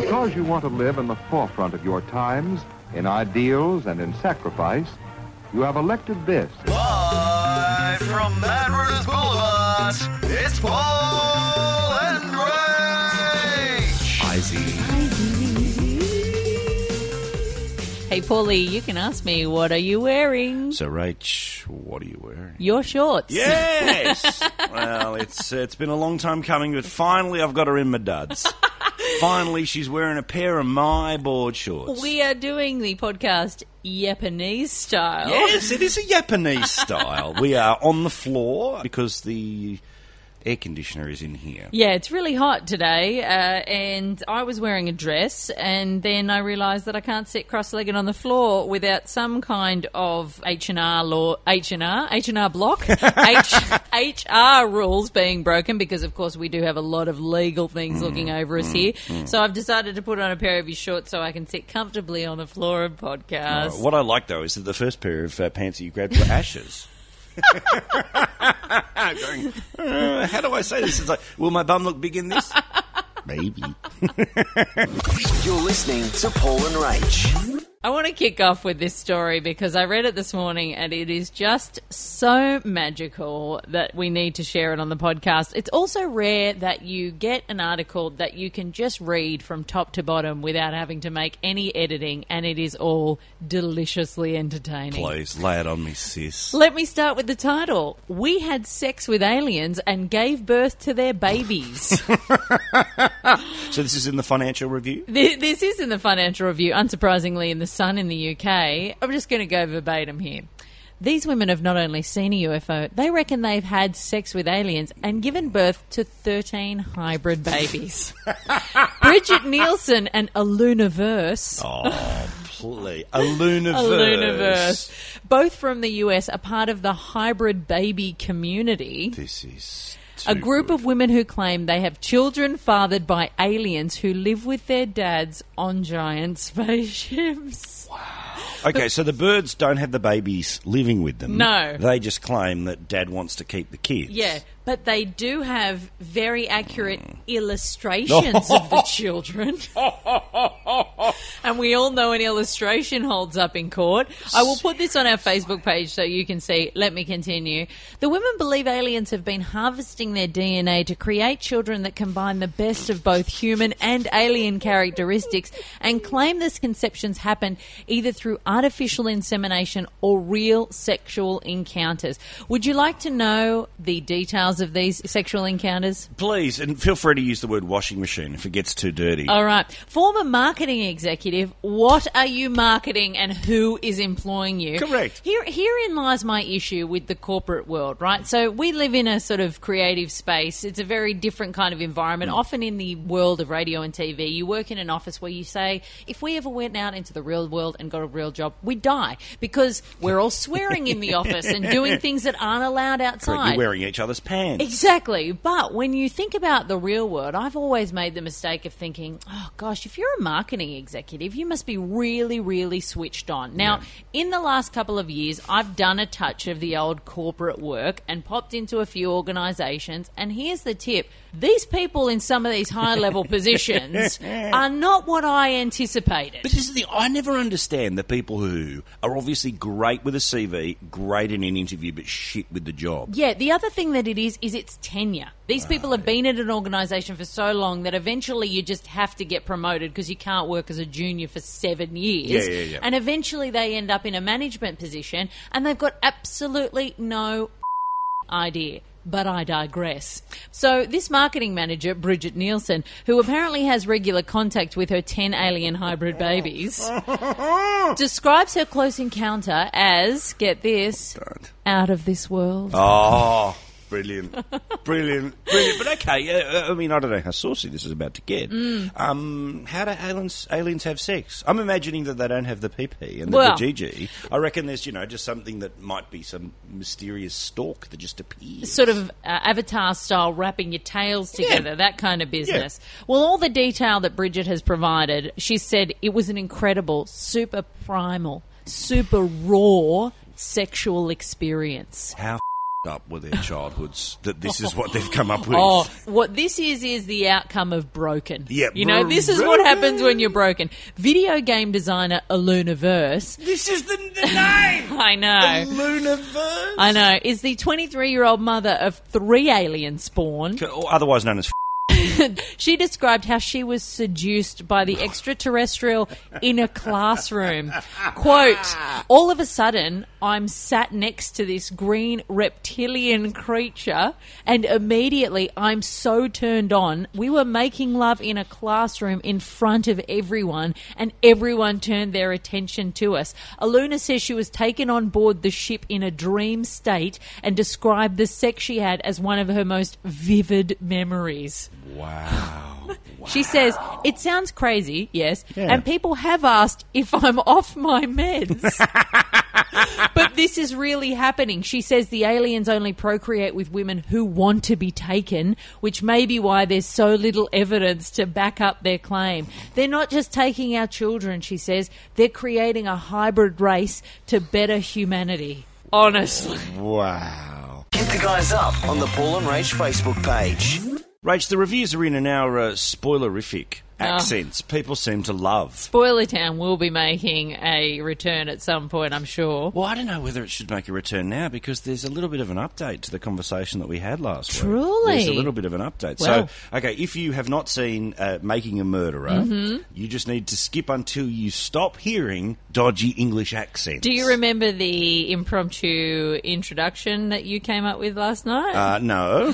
Because you want to live in the forefront of your times, in ideals and in sacrifice, you have elected this. Live from Mad Runners Boulevard, it's Paul and Rach. Hey, Paulie, you can ask me, what are you wearing? So, Rach, what are you wearing? Your shorts. Yes. well, it's it's been a long time coming, but finally I've got her in my duds. finally, she's wearing a pair of my board shorts. We are doing the podcast Japanese style. yes, it is a Japanese style. We are on the floor because the air conditioner is in here. Yeah, it's really hot today, uh, and I was wearing a dress, and then I realised that I can't sit cross-legged on the floor without some kind of H and R law, H and R, H and R block, H HR rules being broken because, of course, we do have a lot of legal things looking over us here. So I've decided to put on a pair of your shorts so I can sit comfortably on the floor and podcast. What I like though is that the first pair of uh, pants that you grabbed were ashes. Going, uh, how do I say this? It's like, will my bum look big in this? Maybe. You're listening to Paul and Rach. I want to kick off with this story because I read it this morning and it is just so magical that we need to share it on the podcast. It's also rare that you get an article that you can just read from top to bottom without having to make any editing and it is all deliciously entertaining. Please lay it on me, sis. Let me start with the title. We had sex with aliens and gave birth to their babies. So this is in the financial review. Th- This is in the Financial Review, unsurprisingly, in The Sun in the UK. I'm just going to go verbatim here. These women have not only seen a UFO, they reckon they've had sex with aliens and given birth to 13 hybrid babies. Bridget Nielsen and Illunaverse, Oh, please. A Lunaverse. Illunaverse, both from the US, are part of the hybrid baby community. This is A group good. of women who claim they have children fathered by aliens who live with their dads on giant spaceships. Wow. Okay, so the birds don't have the babies living with them. No. They just claim that dad wants to keep the kids. Yeah, but they do have very accurate mm. illustrations of the children. and we all know an illustration holds up in court. I will put this on our Facebook page so you can see. Let me continue. The women believe aliens have been harvesting their DNA to create children that combine the best of both human and alien characteristics and claim this conceptions happen either through artificial insemination or real sexual encounters. Would you like to know the details of these sexual encounters? Please, and feel free to use the word washing machine if it gets too dirty. All right. Former marketing executive, what are you marketing and who is employing you? Correct. Here, herein lies my issue with the corporate world, right? So we live in a sort of creative space. It's a very different kind of environment. Mm. Often in the world of radio and TV, you work in an office where you say, if we ever went out into the real world and got a real job, we'd die because we're all swearing in the office and doing things that aren't allowed outside. Correct, You're wearing each other's pants. Exactly. But when you think about the real world, I've always made the mistake of thinking, oh gosh, if you're a marketing executive, you must be really, really switched on. Now, in the last couple of years, I've done a touch of the old corporate work and popped into a few organizations. And here's the tip these people in some of these high level positions are not what I anticipated. But this is the I never understand the people who are obviously great with a CV, great in an interview, but shit with the job. Yeah, the other thing that it is is it's tenure. These people have been at an organisation for so long that eventually you just have to get promoted because you can't work as a junior for seven years. Yeah, yeah, yeah. And eventually they end up in a management position and they've got absolutely no idea. But I digress. So, this marketing manager, Bridget Nielsen, who apparently has regular contact with her 10 alien hybrid babies, describes her close encounter as, get this, out of this world. Oh, brilliant, brilliant, brilliant. But okay, uh, I mean, I don't know how saucy this is about to get. Mm. Um, how do aliens aliens have sex? I'm imagining that they don't have the PP and the Well- GG. I reckon there's you know just something that might be some mysterious stalk that just appears. sort of uh, avatar style wrapping your tails together, that kind of business. Well, all the detail that Bridget has provided, she said it was an incredible, super primal, super raw sexual experience. how up with their childhoods that this is what they've come up with. Oh, what this is is the outcome of broken. Yeah, you know, this is what happens when you're broken. Video game designer Alunaverse. This is the, the name. I know. Lunaverse. I know. Is the 23 year old mother of three alien spawn. Or otherwise known as. She described how she was seduced by the extraterrestrial in a classroom. Quote, all of a sudden, I'm sat next to this green reptilian creature, and immediately I'm so turned on. We were making love in a classroom in front of everyone, and everyone turned their attention to us. Aluna says she was taken on board the ship in a dream state and described the sex she had as one of her most vivid memories. Wow. She says, It sounds crazy, yes, Yeah. and people have asked if I'm off my meds. but this is really happening. She says the aliens only procreate with women who want to be taken, which may be why there's so little evidence to back up their claim. They're not just taking our children, she says, they're creating a hybrid race to better humanity. Honestly. wow. Hit the guys up on the Paul and Rach Facebook page. Rach, the reviews are in and our uh, spoilerific accents. People seem to love. Spoiler Town will be making a return at some point, I'm sure. Well, I don't know whether it should make a return now because there's a little bit of an update to the conversation that we had last week. Truly? There's a little bit of an update. Well- so, okay, if you have not seen uh, Making a Murderer, Mm-hmm. you just need to skip until you stop hearing dodgy English accents. Do you remember the impromptu introduction that you came up with last night? Uh, no.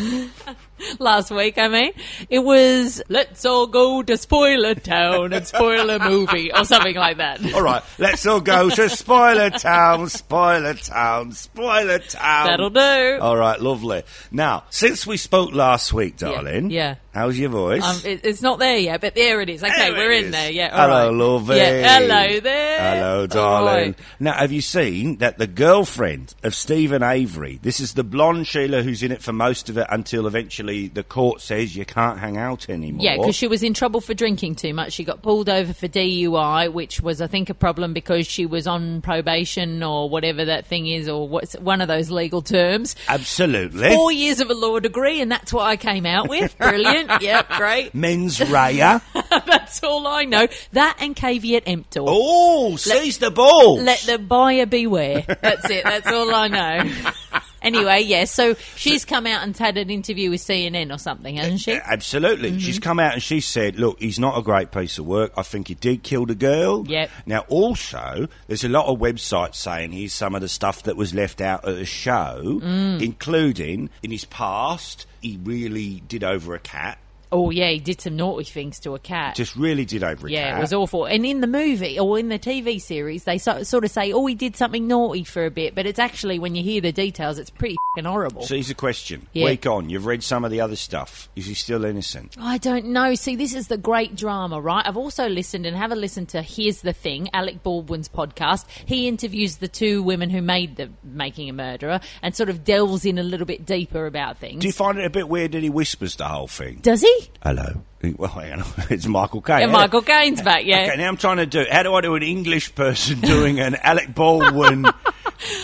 last week, I mean. It was, let's all go to Spoiler Town and spoil a movie, or something like that. All right, let's all go to Spoiler Town, Spoiler Town, Spoiler Town. That'll do. All right, lovely. Now, since we spoke last week, darling, yeah. how's your voice? Um, it, it's not there yet, but there it is. Okay, There we're it in there. Yeah. all Hello, right. lovey. Yeah. Hello there. Hello, Oh, darling. boy. now, have you seen that the girlfriend of Steven Avery, this is the blonde Sheila who's in it for most of it until eventually the court says you can't hang out anymore? Yeah, because she was in trouble for drinking too much. She got pulled over for DUI, which was, I think, a problem because she was on probation or whatever that thing is, or what's one of those legal terms. Absolutely. Four years of a law degree, and that's what I came out with. Brilliant. yep, great. Mens rea. That's all I know. That and caveat emptor. oh, seize the ball. Let the buyer beware. That's it. That's all I know. Anyway, yes. so she's come out and had an interview with CNN or something, hasn't she? Absolutely. Mm-hmm. She's come out and she said, look, he's not a great piece of work. I think he did kill the girl. Yep. Now, also, there's a lot of websites saying here's some of the stuff that was left out at the show, Mm. including in his past, he really did over a cat. Oh, yeah, he did some naughty things to a cat. Just really did over a cat. yeah, it was awful. And in the movie or in the TV series, they so, sort of say, "Oh, he did something naughty for a bit," but it's actually when you hear the details, it's pretty fing horrible. So here's a question. Yeah. Week on, you've read some of the other stuff. Is he still innocent? I don't know. See, this is the great drama, right? I've also listened and have a listen to Here's the Thing, Alec Baldwin's podcast. He interviews the two women who made the Making a Murderer and sort of delves in a little bit deeper about things. Do you find it a bit weird that he whispers the whole thing? Does he? Hello. Well, hang on. It's Michael Caine. Yeah. Michael Caine's back, yeah. Okay, now I'm trying to do. How do I do an English person doing an Alec Baldwin?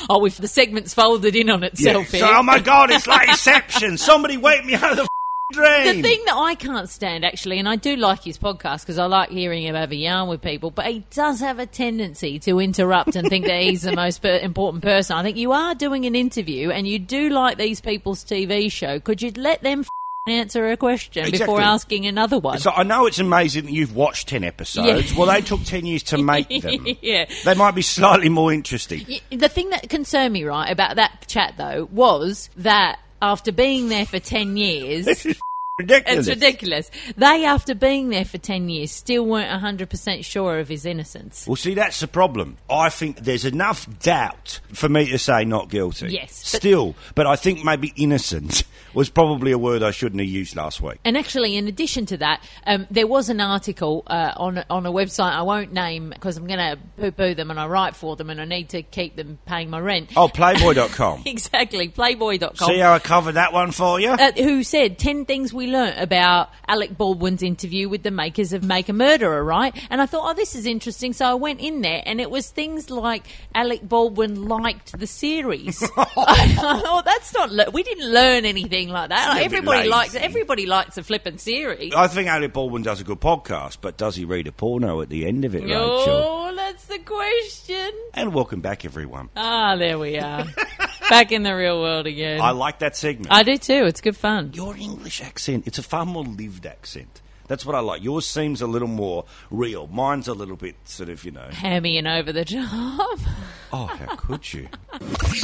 Oh, if the segment's folded in on Yeah. itself So, oh my God, it's like Inception. Somebody wake me out of the dream. The thing that I can't stand, actually, and I do like his podcast because I like hearing him have a yarn with people, but he does have a tendency to interrupt and think that he's the most per- important person. I think you are doing an interview and you do like these people's TV show. Could you let them answer a question before asking another one? So I know it's amazing that you've watched ten episodes. Yeah. Well, they took ten years to make them. yeah. They might be slightly more interesting. The thing that concerned me, right, about that chat, though, was that after being there for 10 years. Ridiculous. It's ridiculous. They, after being there for 10 years, still weren't 100% sure of his innocence. Well, see, that's the problem. I think there's enough doubt for me to say not guilty. Yes, but- Still, but I think maybe innocent was probably a word I shouldn't have used last week. And actually, in addition to that, um, there was an article uh, on on a website I won't name because I'm going to poo poo them and I write for them and I need to keep them paying my rent. Oh, Playboy.com. Exactly, Playboy.com. See how I covered that one for you? uh, who said 10 things we we learnt about Alec Baldwin's interview with the makers of Make a Murderer, right? And I thought, oh, this is interesting. So I went in there, and it was things like Alec Baldwin liked the series. I thought that's not. Le- we didn't learn anything like that. Like, everybody likes. Everybody likes a flippant series. I think Alec Baldwin does a good podcast, but does he read a porno at the end of it, Rachel? Oh, that's the question. And welcome back, everyone. Ah, there we are. Back in the real world again. I like that segment. I do too. It's good fun. Your English accent, it's a far more lived accent. That's what I like. Yours seems a little more real. Mine's a little bit sort of, you know. Hammy and over the top. Oh, how could you?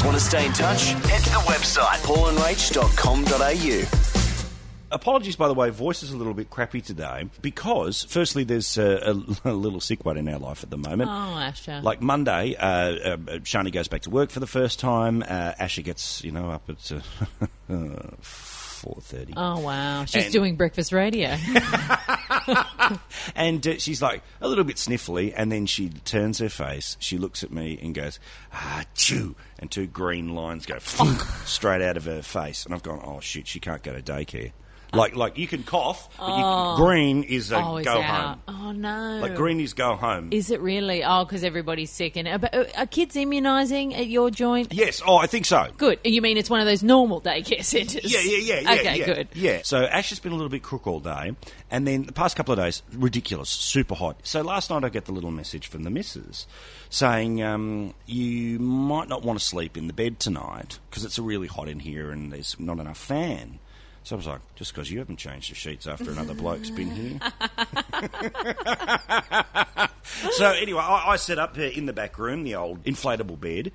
Want to stay in touch? Head to the website paulandrach.com.au. Apologies, by the way, voice is a little bit crappy today because, firstly, there's uh, a, a little sick one in our life at the moment. Oh, Asher. Like Monday, uh, uh, Shani goes back to work for the first time. Uh, Asher gets, you know, up at uh, four thirty. Oh wow, she's And- doing breakfast radio. And uh, she's like a little bit sniffly, and then she turns her face. She looks at me and goes, "Ah, chew," and two green lines go straight out of her face. And I've gone, "Oh shit, she can't go to daycare." Like, like you can cough, but you can, green is a oh, go home. Oh no. Like green is go home. Is it really? Oh, because everybody's sick. And but, uh, are kids immunising at your joint? yes. Oh, I think so. Good. You mean it's one of those normal daycare centres? Yeah, yeah, yeah, yeah. Okay, yeah, good. Yeah. So Ash has been a little bit crook all day, and then the past couple of days, ridiculous, super hot. So last night I get the little message from the missus saying um, you might not want to sleep in the bed tonight because it's really hot in here and there's not enough fan. So I was like, just because you haven't changed the sheets after another bloke's been here. so anyway, I, I set up in the back room the old inflatable bed.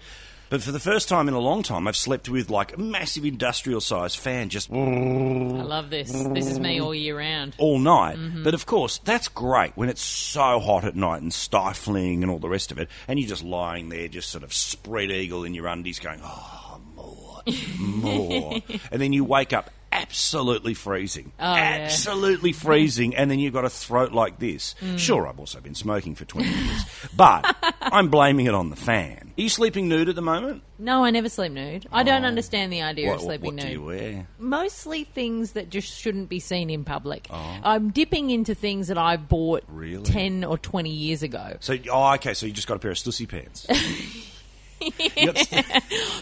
But for the first time in a long time, I've slept with like a massive industrial sized fan just I love this. This is me all year round. all night. Mm-hmm. But of course, that's great when it's so hot at night and stifling and all the rest of it, and you're just lying there, just sort of spread eagle in your undies, going, "Oh, more, more," and then you wake up absolutely freezing, Oh, yeah. absolutely freezing, and then you've got a throat like this. Mm. Sure, I've also been smoking for twenty years, but I'm blaming it on the fan. Are you sleeping nude at the moment? No, I never sleep nude. I don't understand the idea What, of sleeping what nude. do you wear? Mostly things that just shouldn't be seen in public. I'm dipping into things that I bought Oh. Really? 10 or 20 years ago. So, oh, okay. So you just got a pair of stussy pants. you, got,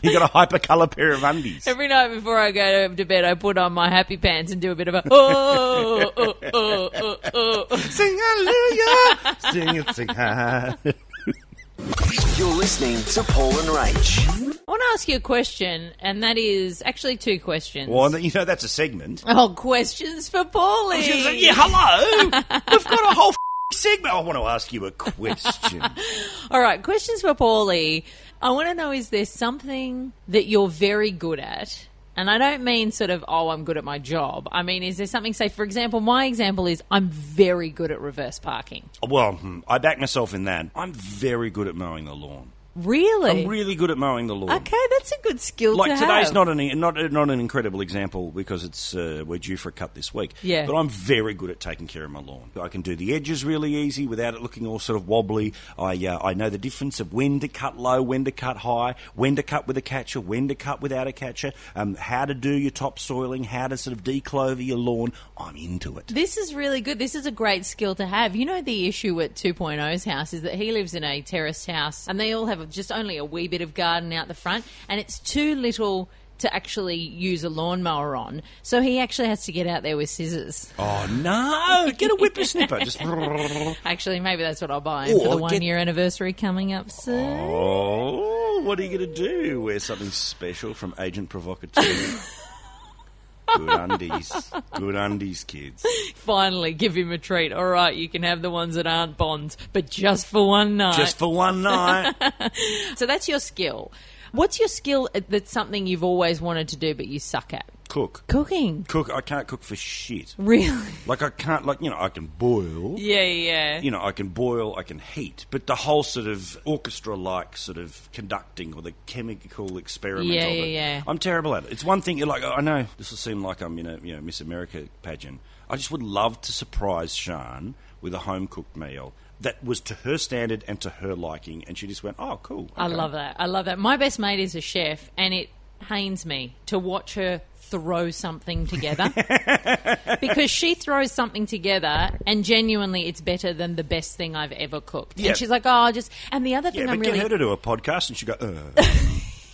you got a hypercolour pair of undies. Every night before I go to bed, I put on my happy pants and do a bit of a oh, oh, oh, oh, oh. oh. Sing hallelujah, sing it, sing high. You're listening to Paul and Rach. I want to ask you a question, and that is actually two questions. Well, you know that's a segment. Oh, questions for Paulie. I was gonna say, yeah, hello. We've got a whole f- segment. I want to ask you a question. All right, questions for Paulie. I want to know is there something that you're very good at? And I don't mean sort of, oh, I'm good at my job. I mean, is there something, say, for example, my example is I'm very good at reverse parking. well, hmm, I back myself in that. I'm very good at mowing the lawn. Really? I'm really good at mowing the lawn. okay, that's a good skill Like to today's have. not an not not an incredible example because it's uh, we're due for a cut this week. Yeah. but I'm very good at taking care of my lawn. I can do the edges really easy without it looking all sort of wobbly. I uh, I know the difference of when to cut low, when to cut high, when to cut with a catcher, when to cut without a catcher, um, how to do your topsoiling, how to sort of declover your lawn. I'm into it. This is really good. This is a great skill to have. You know, the issue at 2.0's house is that he lives in a terraced house and they all have just only a wee bit of garden out the front and it's too little to actually use a lawnmower on. So he actually has to get out there with scissors. Oh no! Get a whippersnipper. Just. Actually, maybe that's what I'll buy him for Or the get- one year anniversary coming up soon. Oh, what are you going to do? Wear something special from Agent Provocateur. Good undies. Good undies, kids. Finally, give him a treat. All right, you can have the ones that aren't bonds, but just for one night. Just for one night. so that's your skill. What's your skill that's something you've always wanted to do but you suck at? Cook. Cooking. Cook. I can't cook for shit. Really? Like, I can't, like, you know, I can boil. Yeah, yeah. You know, I can boil, I can heat, but the whole sort of orchestra-like sort of conducting or the chemical experiment Yeah, of yeah, it, yeah. I'm terrible at it. It's one thing. You're like, oh, I know this will seem like I'm in a you know Miss America pageant. I just would love to surprise Shan with a home cooked meal that was to her standard and to her liking, and she just went, "Oh, cool." I love that. I love that. My best mate is a chef, and it pains me to watch her throw something together because she throws something together and genuinely it's better than the best thing I've ever cooked. Yeah. And she's like, "Oh, just." And the other thing Yeah, I'm but really get her to do a podcast and she go,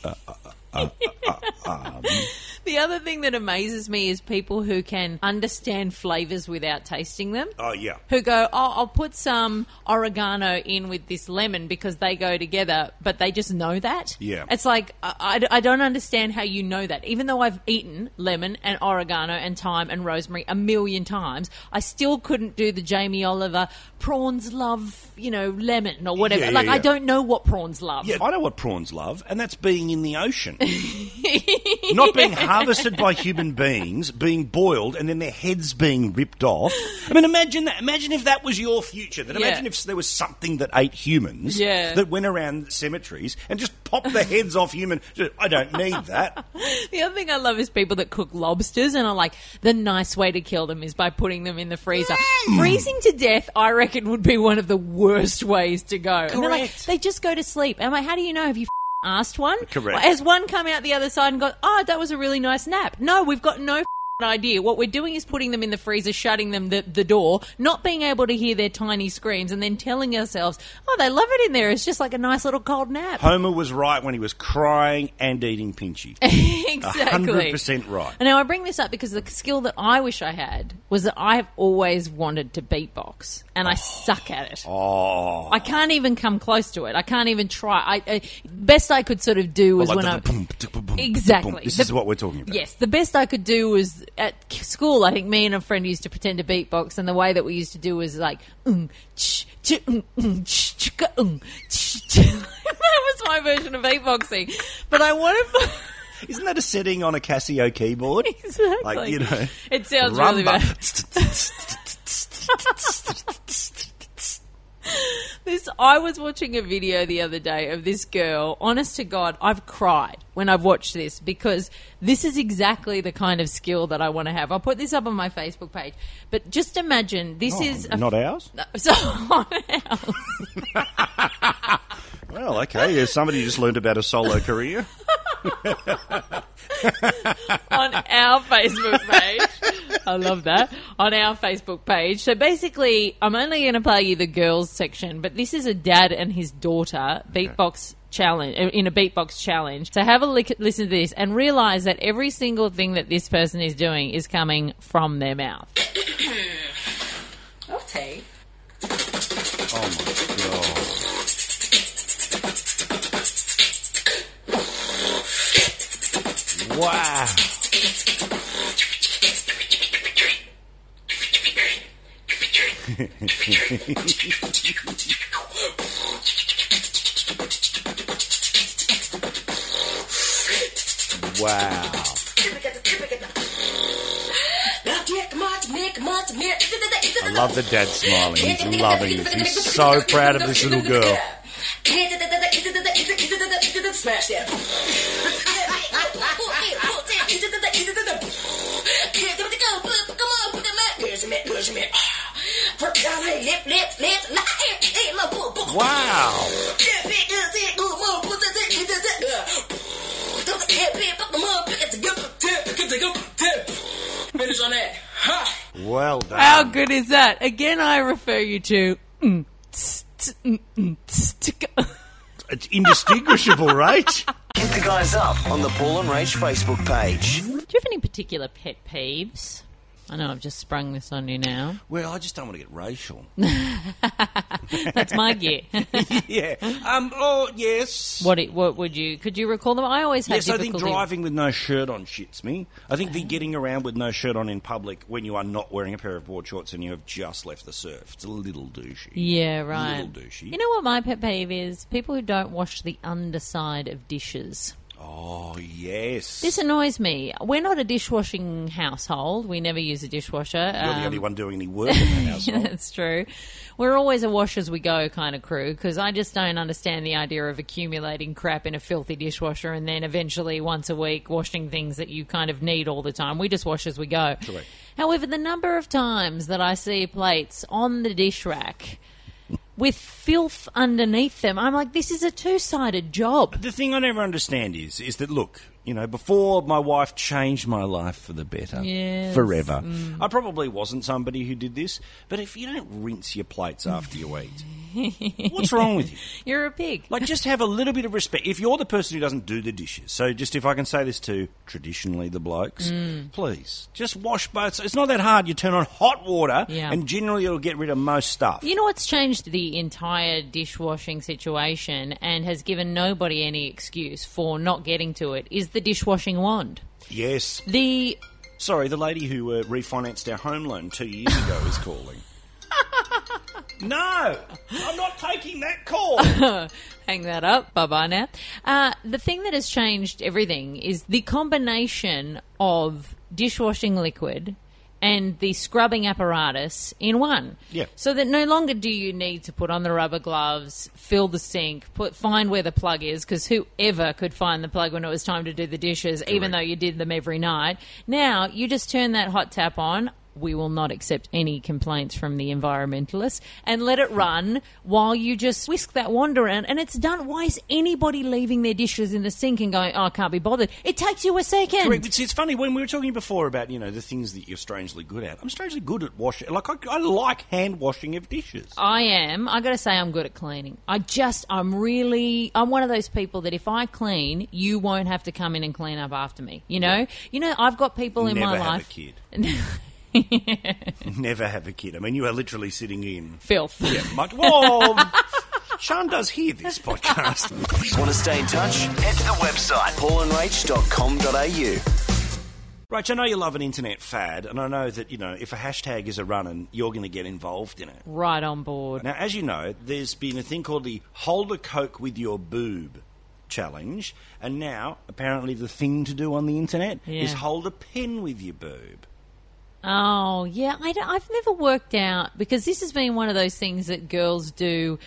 uh. Uh, uh, uh, um. the other thing that amazes me is people who can understand flavors without tasting them. Oh, yeah. who go, oh, I'll put some oregano in with this lemon because they go together, but they just know that. Yeah. It's like, I, I- I don't understand how you know that. Even though I've eaten lemon and oregano and thyme and rosemary a million times, I still couldn't do the Jamie Oliver prawns love, you know, lemon or whatever. Yeah, yeah, like, I don't know what prawns love. Yeah, I know what prawns love, and that's being in the ocean. Not being harvested by human beings, being boiled, and then their heads being ripped off. I mean, imagine that. Imagine if that was your future. That Yeah. imagine if there was something that ate humans Yeah. that went around cemeteries and just popped the heads off human. I don't need that. The other thing I love is people that cook lobsters and are like, the nice way to kill them is by putting them in the freezer. Mm. Freezing to death, I reckon, would be one of the worst ways to go. And they're like, Correct. they just go to sleep. And I'm like, how do you know? Have you asked one? Correct. Has one come out the other side and gone, oh, that was a really nice nap? No, we've got no f- idea. What we're doing is putting them in the freezer, shutting them the, the door, not being able to hear their tiny screams, and then telling ourselves, oh, they love it in there. It's just like a nice little cold nap. Homer was right when he was crying and eating Pinchy. exactly. 100% right. And now I bring this up because the skill that I wish I had was that I've always wanted to beatbox, and I oh. suck at it. Oh. I can't even come close to it. I can't even try. I, I best I could sort of do was Like when the I boom, boom, boom, exactly. This The- is what we're talking about. Yes, the best I could do was at school. I think me and a friend used to pretend to beatbox, and the way that we used to do was like, mm, ch, ch, mm, mm, ch, ch, mm, ch, ch. that was my version of beatboxing. But I want to. Isn't that a setting on a Casio keyboard? Exactly. Like, you know. It sounds really bad. This I was watching a video the other day of this girl. Honest to God, I've cried when I've watched this because this is exactly the kind of skill that I want to have. I'll put this up on my Facebook page. But just imagine this Oh, is not ours? so on ours. Well, okay. Yeah, somebody just learned about a solo career. on our Facebook page. I love that. On our Facebook page. So basically, I'm only going to play you the girls section, but this is a dad and his daughter beatbox challenge uh, in a beatbox challenge. So have a lick, listen to this and realize that every single thing that this person is doing is coming from their mouth. Okay. Oh my god. Wow. Wow. I love the dad smiling. He's loving this. He's so proud of this little girl. Smash that. Wow. Finish on that. Ha! Well done. How good is that? Again, I refer you to. mm, mm, mm. It's indistinguishable, right? Hit the guys up on the Paul and Rach Facebook page. Do you have any particular pet peeves? I know I've just sprung this on you now. Well, I just don't want to get racial. That's my gear. yeah. Um. Oh, yes. what it, what would you? Could you recall them? I always had Yes, I think difficulty. driving with no shirt on shits me. I think the getting around with no shirt on in public when you are not wearing a pair of board shorts and you have just left the surf. It's a little douchey. Yeah, right. Little douchey. You know what my pet peeve is? People who don't wash the underside of dishes. Oh, yes. This annoys me. We're not a dishwashing household. We never use a dishwasher. You're the Um, only one doing any work in the household. That's true. We're always a wash as we go kind of crew because I just don't understand the idea of accumulating crap in a filthy dishwasher and then eventually once a week washing things that you kind of need all the time. We just wash as we go. Correct. However, the number of times that I see plates on the dish rack with filth underneath them, I'm like, this is a two sided job. The thing I never understand is is that look, You know, before my wife changed my life for the better, Yes. forever. I probably wasn't somebody who did this, but if you don't rinse your plates after you eat, what's wrong with you? You're a pig. Like, just have a little bit of respect. If you're the person who doesn't do the dishes, so just if I can say this to traditionally the blokes, Mm. please just wash both. It's not that hard. You turn on hot water, Yeah. and generally it'll get rid of most stuff. You know what's changed the entire dishwashing situation and has given nobody any excuse for not getting to it is the dishwashing wand. Yes. The Sorry, the lady who uh, refinanced our home loan two years ago is calling. no, I'm not taking that call. hang that up. Bye bye now. Uh, the thing that has changed everything is the combination of dishwashing liquid and the scrubbing apparatus in one. Yeah. So that no longer do you need to put on the rubber gloves, fill the sink, put find where the plug is because whoever could find the plug when it was time to do the dishes, even though you did them every night. Now you just turn that hot tap on. We will not accept any complaints from the environmentalists and let it run while you just whisk that wand around and it's done. Why is anybody leaving their dishes in the sink and going, oh, I can't be bothered? It takes you a second. Correct. It's, it's funny when we were talking before about you know the things that you're strangely good at. I'm strangely good at washing. Like I, I like hand washing of dishes. I am. I got to say, I'm good at cleaning. I just, I'm really, I'm one of those people that if I clean, you won't have to come in and clean up after me. You know, you know, I've got people in Never my have life. a kid. Never have a kid. I mean, you are literally sitting in. Filth. Yeah, much. Well, Sean does hear this podcast. Want to stay in touch? Head to the website paulandrach.com.au. Right, I know you love an internet fad, and I know that, you know, if a hashtag is a running, you're going to get involved in it. Right on board. Now, as you know, there's been a thing called the Hold a Coke with Your Boob challenge, and now, apparently, the thing to do on the internet is hold a pen with your boob. Oh, yeah. I have never worked out because this has been one of those things that girls do,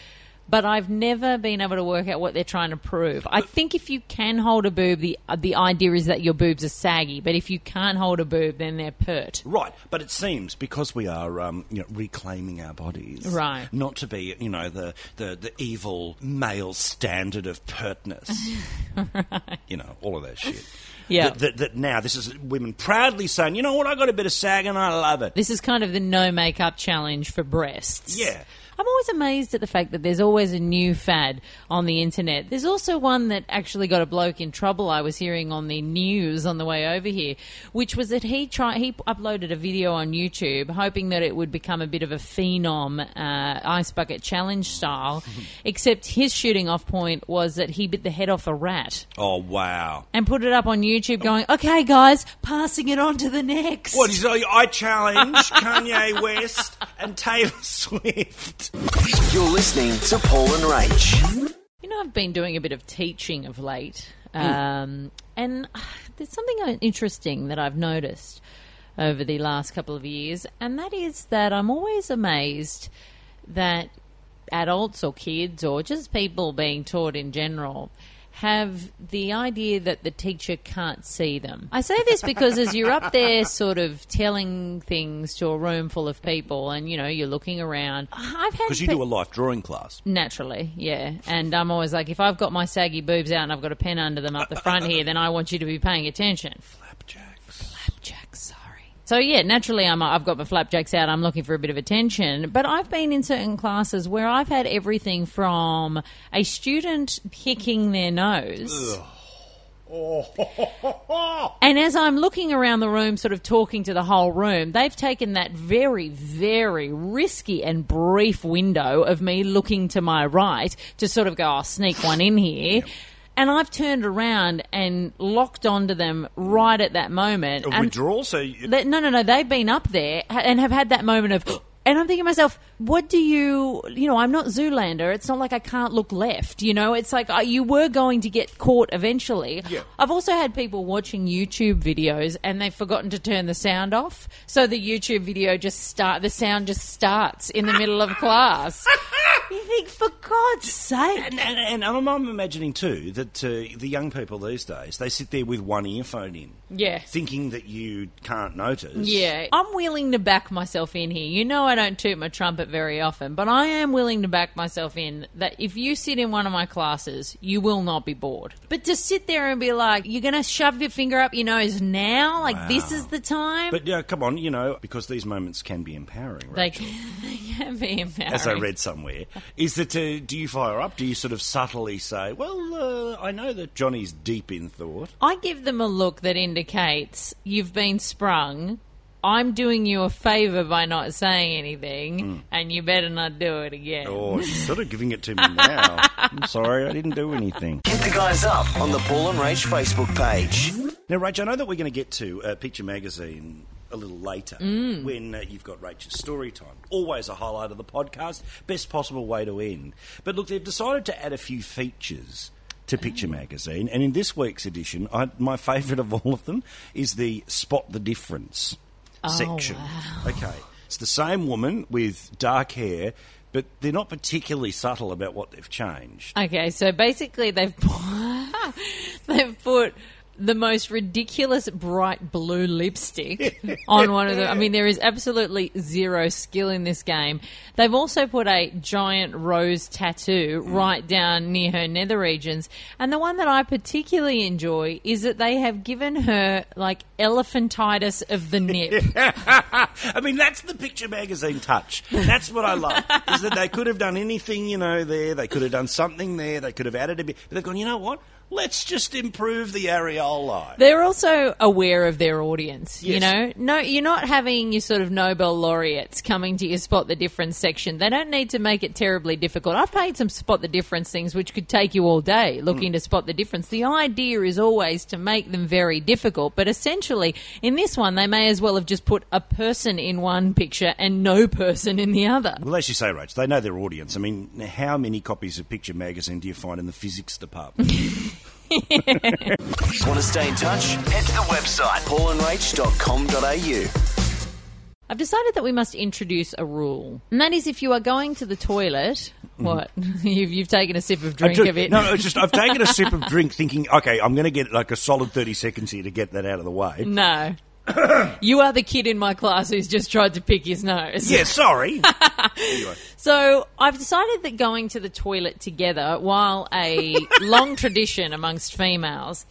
but I've never been able to work out what they're trying to prove. I think if you can hold a boob, the uh, the idea is that your boobs are saggy, but if you can't hold a boob, then they're pert. Right, but it seems because we are, um, you know, reclaiming our bodies, Right. Not to be, you know, the the, the evil male standard of pertness, You know, all of that shit. Yeah. That, that, that now this is women proudly saying, you know what, I got a bit of sag and I love it. This is kind of the no makeup challenge for breasts. Yeah. I'm always amazed at the fact that there's always a new fad on the internet. There's also one that actually got a bloke in trouble. I was hearing on the news on the way over here, which was that he tried he uploaded a video on YouTube, hoping that it would become a bit of a phenom uh, ice bucket challenge style. except his shooting off point was that he bit the head off a rat Oh wow! and put it up on YouTube, going, "Okay, guys, passing it on to the next." What is I challenge Kanye West and Taylor Swift? You're listening to Paul and Rach. You know, I've been doing a bit of teaching of late, um, and uh, there's something interesting that I've noticed over the last couple of years, and that is that I'm always amazed that adults or kids or just people being taught in general have the idea that the teacher can't see them. I say this because as you're up there sort of telling things to a room full of people and you know you're looking around I've had Because you pe- do a life drawing class. Naturally, yeah. And I'm always like, if I've got my saggy boobs out and I've got a pen under them up the front here, then I want you to be paying attention. Flapjacks. Flapjacks, sorry. So yeah, naturally, I'm, I've got my flapjacks out. I'm looking for a bit of attention. But I've been in certain classes where I've had everything from a student picking their nose. And as I'm looking around the room, sort of talking to the whole room, they've taken that very, very risky and brief window of me looking to my right to sort of go, I'll sneak one in here. And I've turned around and locked onto them right at that moment. A And withdrawal. So you, they- no, no, no. They've been up there and have had that moment of. And I'm thinking to myself, what do you, you know, I'm not Zoolander. It's not like I can't look left. You know, it's like uh, you were going to get caught eventually. Yeah. I've also had people watching YouTube videos and they've forgotten to turn the sound off. So the YouTube video just start, the sound just starts in the middle of class. you think, for God's sake. And, and, and I'm, I'm imagining too that uh, the young people these days they sit there with one earphone in, Yeah. thinking that you can't notice. Yeah, I'm willing to back myself in here. You know, I don't toot my trumpet very often, but I am willing to back myself in that if you sit in one of my classes, you will not be bored. But to sit there and be like, you're going to shove your finger up your nose now, like this is the time. But yeah, come on, you know, because these moments can be empowering. they, Right? can, they can be empowering. As I read somewhere, is that uh, do you fire up? Do you sort of subtly say, "Well, uh, I know that Johnny's deep in thought." I give them a look that indicates you've been sprung. I'm doing you a favour by not saying anything, and you better not do it again. Oh, she's sort of giving it to me now. I'm sorry, I didn't do anything. Hit the guys up on the Paul and Rach Facebook page. Now, Rach, I know that we're going to get to uh, Picture Magazine a little later when uh, you've got Rachel's story time. Always a highlight of the podcast, best possible way to end. But look, they've decided to add a few features to Picture Magazine, and in this week's edition, I, my favourite of all of them is the Spot the Difference section. Okay, it's the same woman with dark hair. But they're not particularly subtle about what they've changed. Okay, so basically they've put, they've put the most ridiculous bright blue lipstick on one of them. I mean, there is absolutely zero skill in this game. They've also put a giant rose tattoo mm. right down near her nether regions. And the one that I particularly enjoy is that they have given her like elephantitis of the nip. I mean, that's the picture magazine touch. That's what I love. is that they could have done anything, you know, there. They could have done something there. They could have added a bit. But they've gone, you know what? Let's just improve the areola. They're also aware of their audience. You know, no, you're not having your sort of Nobel laureates coming to your spot the difference section. They don't need to make it terribly difficult. I've paid some spot the difference things which could take you all day looking mm. to spot the difference. The idea is always to make them very difficult, but essentially in this one they may as well have just put a person in one picture and no person in the other. Well, as you say, Rach, they know their audience. I mean, how many copies of Picture Magazine do you find in the physics department? Want to stay in touch? Head to the website paulandrach.com.au. I've decided that we must introduce a rule, and that is if you are going to the toilet, what you've, you've taken a sip of drink Mm-hmm. Of it. No, no, it's just I've taken a sip of drink, thinking, okay, I'm going to get like a solid thirty seconds here to get that out of the way. No. you are the kid in my class who's just tried to pick his nose. Yeah, sorry. anyway, So I've decided that going to the toilet together, while a long tradition amongst females,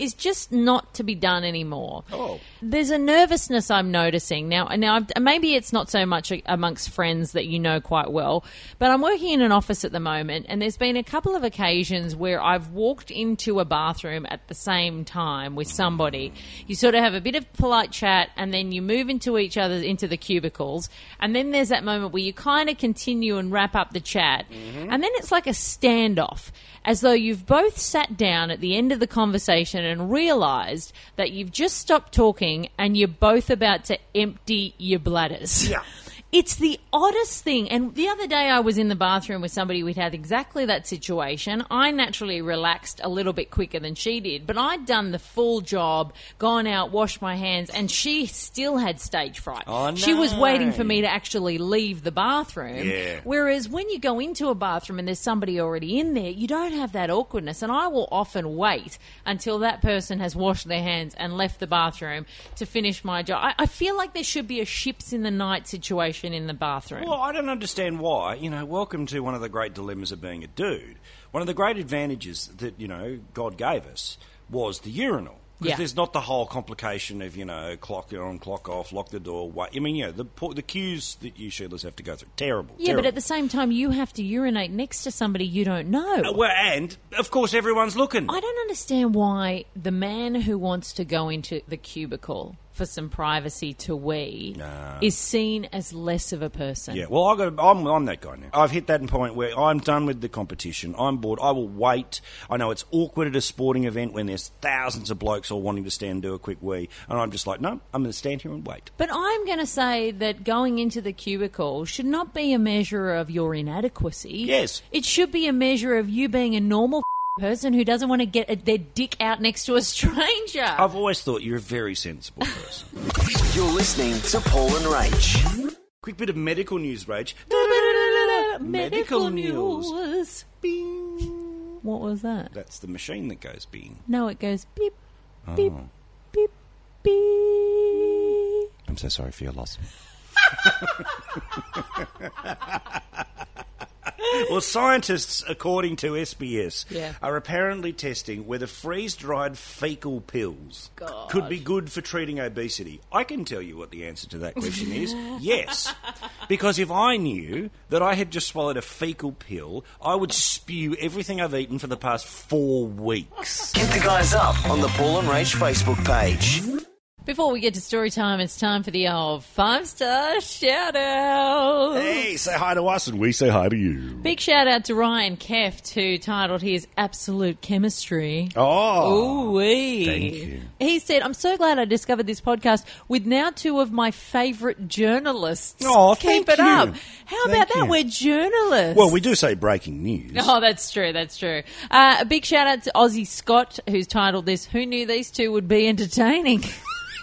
is just not to be done anymore. Oh. There's a nervousness I'm noticing now. Now, I've, maybe it's not so much amongst friends that you know quite well, but I'm working in an office at the moment, and there's been a couple of occasions where I've walked into a bathroom at the same time with somebody. You sort of have a bit of polite chat, and then you move into each other into the cubicles, and then there's that moment where you kind of continue and wrap up the chat, mm-hmm. and then it's like a standoff as though you've both sat down at the end of the conversation and realized that you've just stopped talking and you're both about to empty your bladders. Yeah. It's the oddest thing. And the other day I was in the bathroom with somebody we'd had exactly that situation. I naturally relaxed a little bit quicker than she did, but I'd done the full job, gone out, washed my hands, and she still had stage fright. Oh, She was waiting for me to actually leave the bathroom. Yeah. Whereas when you go into a bathroom and there's somebody already in there, you don't have that awkwardness. And I will often wait until that person has washed their hands and left the bathroom to finish my job. I, I feel like there should be a ships in the night situation in the bathroom. Well, I don't understand why. You know, welcome to one of the great dilemmas of being a dude. One of the great advantages that, you know, God gave us was the urinal. Because Yeah. there's not the whole complication of, you know, clock on, clock off, lock the door, wait. I mean, you know, the, the queues that you Sheilas have to go through. Terrible. yeah, terrible. but at the same time, you have to urinate next to somebody you don't know. Uh, Well, and, of course, everyone's looking. I don't understand why the man who wants to go into the cubicle for some privacy to wee is seen as less of a person. Yeah, well, I got. I'm, I'm that guy now. I've hit that point where I'm done with the competition. I'm bored. I will wait. I know it's awkward at a sporting event when there's thousands of blokes all wanting to stand and do a quick wee, and I'm just like, no, I'm going to stand here and wait. But I'm going to say that going into the cubicle should not be a measure of your inadequacy. Yes. It should be a measure of you being a normal person who doesn't want to get a, their dick out next to a stranger. I've always thought you're a very sensible person. You're listening to Paul and Rach. quick bit of medical news, Rach. Medical medical news. news. Bing. What was that? That's the machine that goes bing. No, it goes beep, oh. beep, Oh, beep, beep. I'm so sorry for your loss. well, scientists, according to SBS, Yeah. are apparently testing whether freeze-dried fecal pills God. could be good for treating obesity. I can tell you what the answer to that question is: yes, because if I knew that I had just swallowed a fecal pill, I would spew everything I've eaten for the past four weeks. Hit the guys up on the Paul and Rach Facebook page. Before we get to story time, it's time for the old five star shout out. Hey, say hi to us, and we say hi to you. Big shout out to Ryan Keft, who titled his Absolute Chemistry. Oh, Ooh, wee. thank you. He said, I'm so glad I discovered this podcast with now two of my favourite journalists. Oh, Keep it you. up. How Thank about that? you. We're journalists. Well, we do say breaking news. Oh, that's true. That's true. Uh, a big shout out to Aussie Scott, who's titled this "Who knew these two would be entertaining?"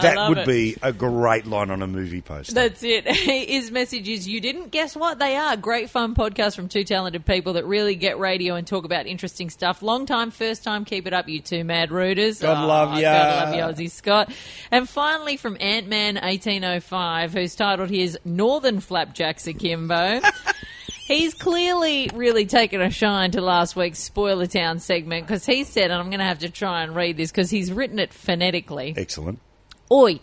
that would it. be a great line on a movie poster. That's it. His message is you didn't guess what they are. Great fun podcast from two talented people that really get radio and talk about interesting stuff. Long time, first time, keep it up, you two mad rooters. God love ya. God love you, Ozzy Scott. And finally from Ant Man 1805, who's titled his Northern Flapjacks Akimbo. He's clearly really taken a shine to last week's Spoiler Town segment because he said, and I'm going to have to try and read this because he's written it phonetically. Excellent. Oi,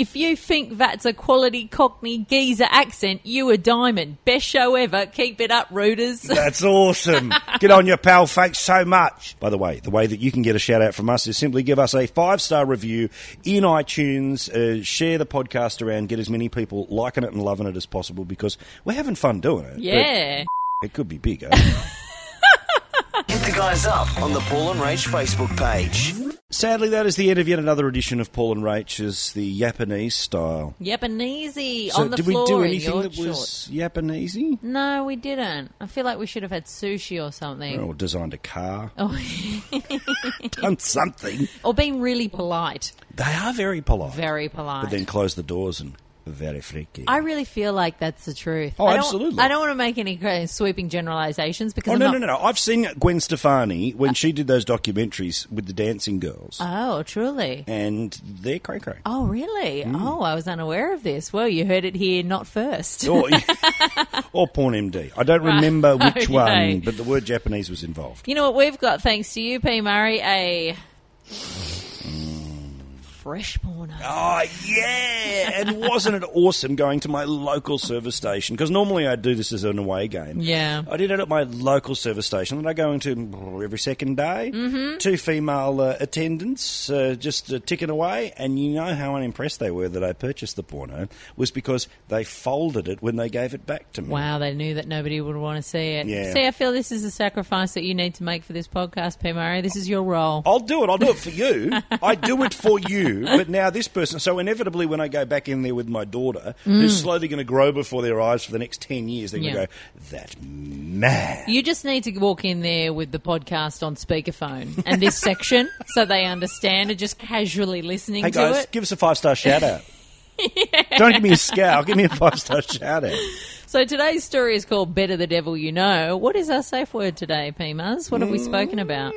if you think that's a quality Cockney geezer accent, you a diamond. Best show ever. Keep it up, rooters. That's awesome. Get on your pal. Thanks so much. By the way, the way that you can get a shout out from us is simply give us a five star review in iTunes, uh, share the podcast around, get as many people liking it and loving it as possible because we're having fun doing it. but yeah. It could be bigger. Hit the guys up on the Paul and Rach Facebook page. Sadly, that is the end of yet another edition of Paul and Rach's the Japanese style. Japanesey So, on the did we do anything that was shorts. Japanesey? No, we didn't. I feel like we should have had sushi or something. Or designed a car? Oh. Done something. Or being really polite. They are very polite. Very polite. But then close the doors and very freaky. I really feel like that's the truth. Oh, I don't, absolutely. I don't want to make any kind of sweeping generalizations because Oh no, not, no, no, no! I've seen Gwen Stefani when she did those documentaries with the dancing girls, Oh, truly. and they're cray cray. Oh, really? Mm. Oh, I was unaware of this. Well, you heard it here, not first. Or, or Porn MD. I don't remember which Okay. one, but the word Japanese was involved. You know what we've got, thanks to you, P. Murray, a fresh porno. Oh yeah! And wasn't it awesome going to my local service station? Because normally I do this as an away game. Yeah. I did it at my local service station that I go into every second day. Mm-hmm. Two female uh, attendants uh, just uh, ticking away, and you know how unimpressed they were that I purchased the porno was because they folded it when they gave it back to me. Wow, they knew that nobody would want to see it. Yeah. See, I feel this is a sacrifice that you need to make for this podcast, P. Murray. This is your role. I'll do it. I'll do it for you. I do it for you. But now this person. So inevitably, when I go back in there with my daughter, who's slowly going to grow before their eyes for the next ten years, they're going Mm. Yeah. to go, "That man." You just need to walk in there with the podcast on speakerphone and this section so they understand and just casually listening Hey to it. give us a five star shout out. Don't give me a scowl. Give me a five star shout out. So today's story is called Better the Devil You Know. What is our safe word today, Pimas? What have we spoken about?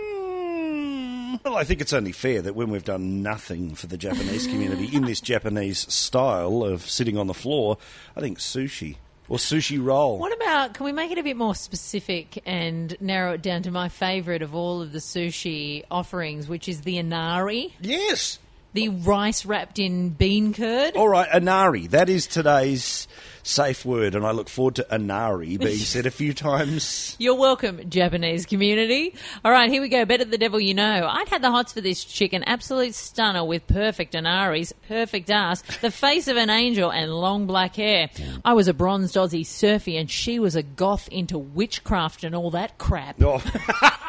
Well, I think it's only fair that when we've done nothing for the Japanese community in this Japanese style of sitting on the floor, I think sushi or sushi roll. What about, can we make it a bit more specific and narrow it down to my favourite of all of the sushi offerings, which is the inari, Yes. the rice wrapped in bean curd? All right, Inari. That is today's safe word, and I look forward to Inari being said a few times. You're welcome, Japanese community. All right, here we go. Better the devil you know. I'd had the hots for this chick, an absolute stunner with perfect anaris, perfect ass, the face of an angel, and long black hair. I was a bronzed Aussie surfy, and she was a goth into witchcraft and all that crap. Oh.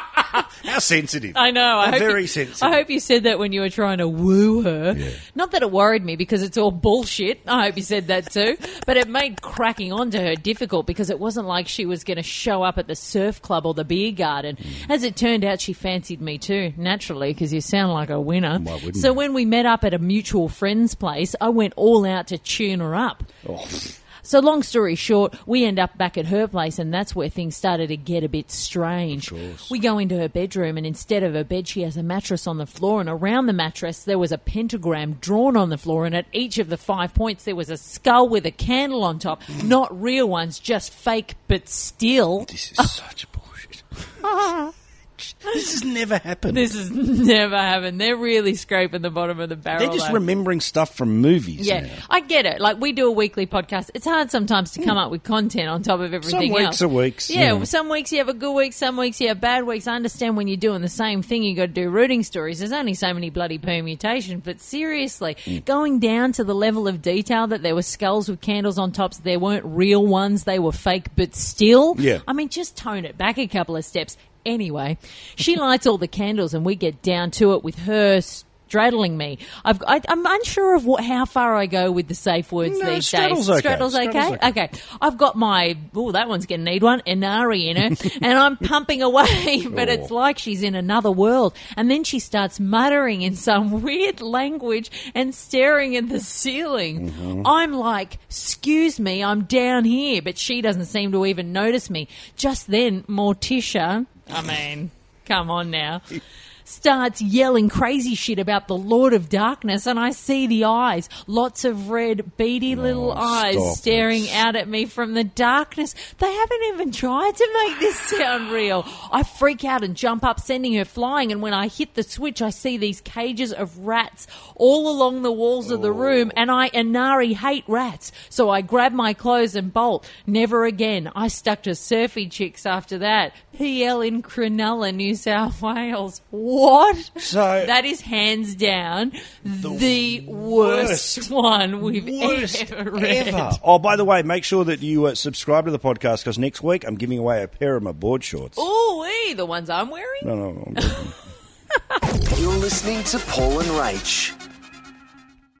How sensitive. I know. I Very you, sensitive. I hope you said that when you were trying to woo her. Not that it worried me because it's all bullshit. I hope you said that too. But it made cracking onto her difficult because it wasn't like she was going to show up at the surf club or the beer garden. As it turned out, she fancied me too, naturally, because you sound like a winner. Why wouldn't so you? when we met up at a mutual friend's place, I went all out to tune her up. Oh. So, long story short, we end up back at her place, and that's where things started to get a bit strange. We go into her bedroom, and instead of her bed, she has a mattress on the floor, and around the mattress, there was a pentagram drawn on the floor, and at each of the five points, there was a skull with a candle on top. Hmm. Not real ones, just fake, but still. This is such bullshit. this has never happened. This has never happened. They're really scraping the bottom of the barrel. They're just though. remembering stuff from movies. Yeah, now. I get it. Like we do a weekly podcast. It's hard sometimes to come up with content on top of everything Some weeks else. are weeks, Yeah, yeah. some weeks you have a good week, some weeks you have bad weeks. I understand when you're doing the same thing, you got to do rooting stories. There's only so many bloody permutations. But seriously, Mm. going down to the level of detail that there were skulls with candles on tops, there weren't real ones. They were fake, but still. Yeah. I mean, just tone it back a couple of steps. Anyway, she lights all the candles and we get down to it with her straddling me. I've, I, I'm unsure of what, how far I go with the safe words No, these straddle's days. okay. Straddle's okay? Straddle's okay. Okay. I've got my, oh, that one's going to need one, Inari in her, and I'm pumping away, but it's like she's in another world. And then she starts muttering in some weird language and staring at the ceiling. Mm-hmm. I'm like, excuse me, I'm down here, but she doesn't seem to even notice me. Just then, Morticia, I mean, come on now. Starts yelling crazy shit about the Lord of Darkness, and I see the eyes. Lots of red, beady little eyes stop it. staring out at me from the darkness. They haven't even tried to make this sound real. I freak out and jump up, sending her flying. And when I hit the switch, I see these cages of rats all along the walls of the oh. room. And I, Inari, hate rats. So I grab my clothes and bolt. Never again. I stuck to surfy chicks after that. PL in Cronulla, New South Wales. What? So- that is hands down the, worst, one we've Worst ever read. ever. Oh, by the way, make sure that you uh, subscribe to the podcast because next week I'm giving away a pair of my board shorts. Ooh, wee, the ones I'm wearing? No, no, no. I'm. You're listening to Paul and Rach.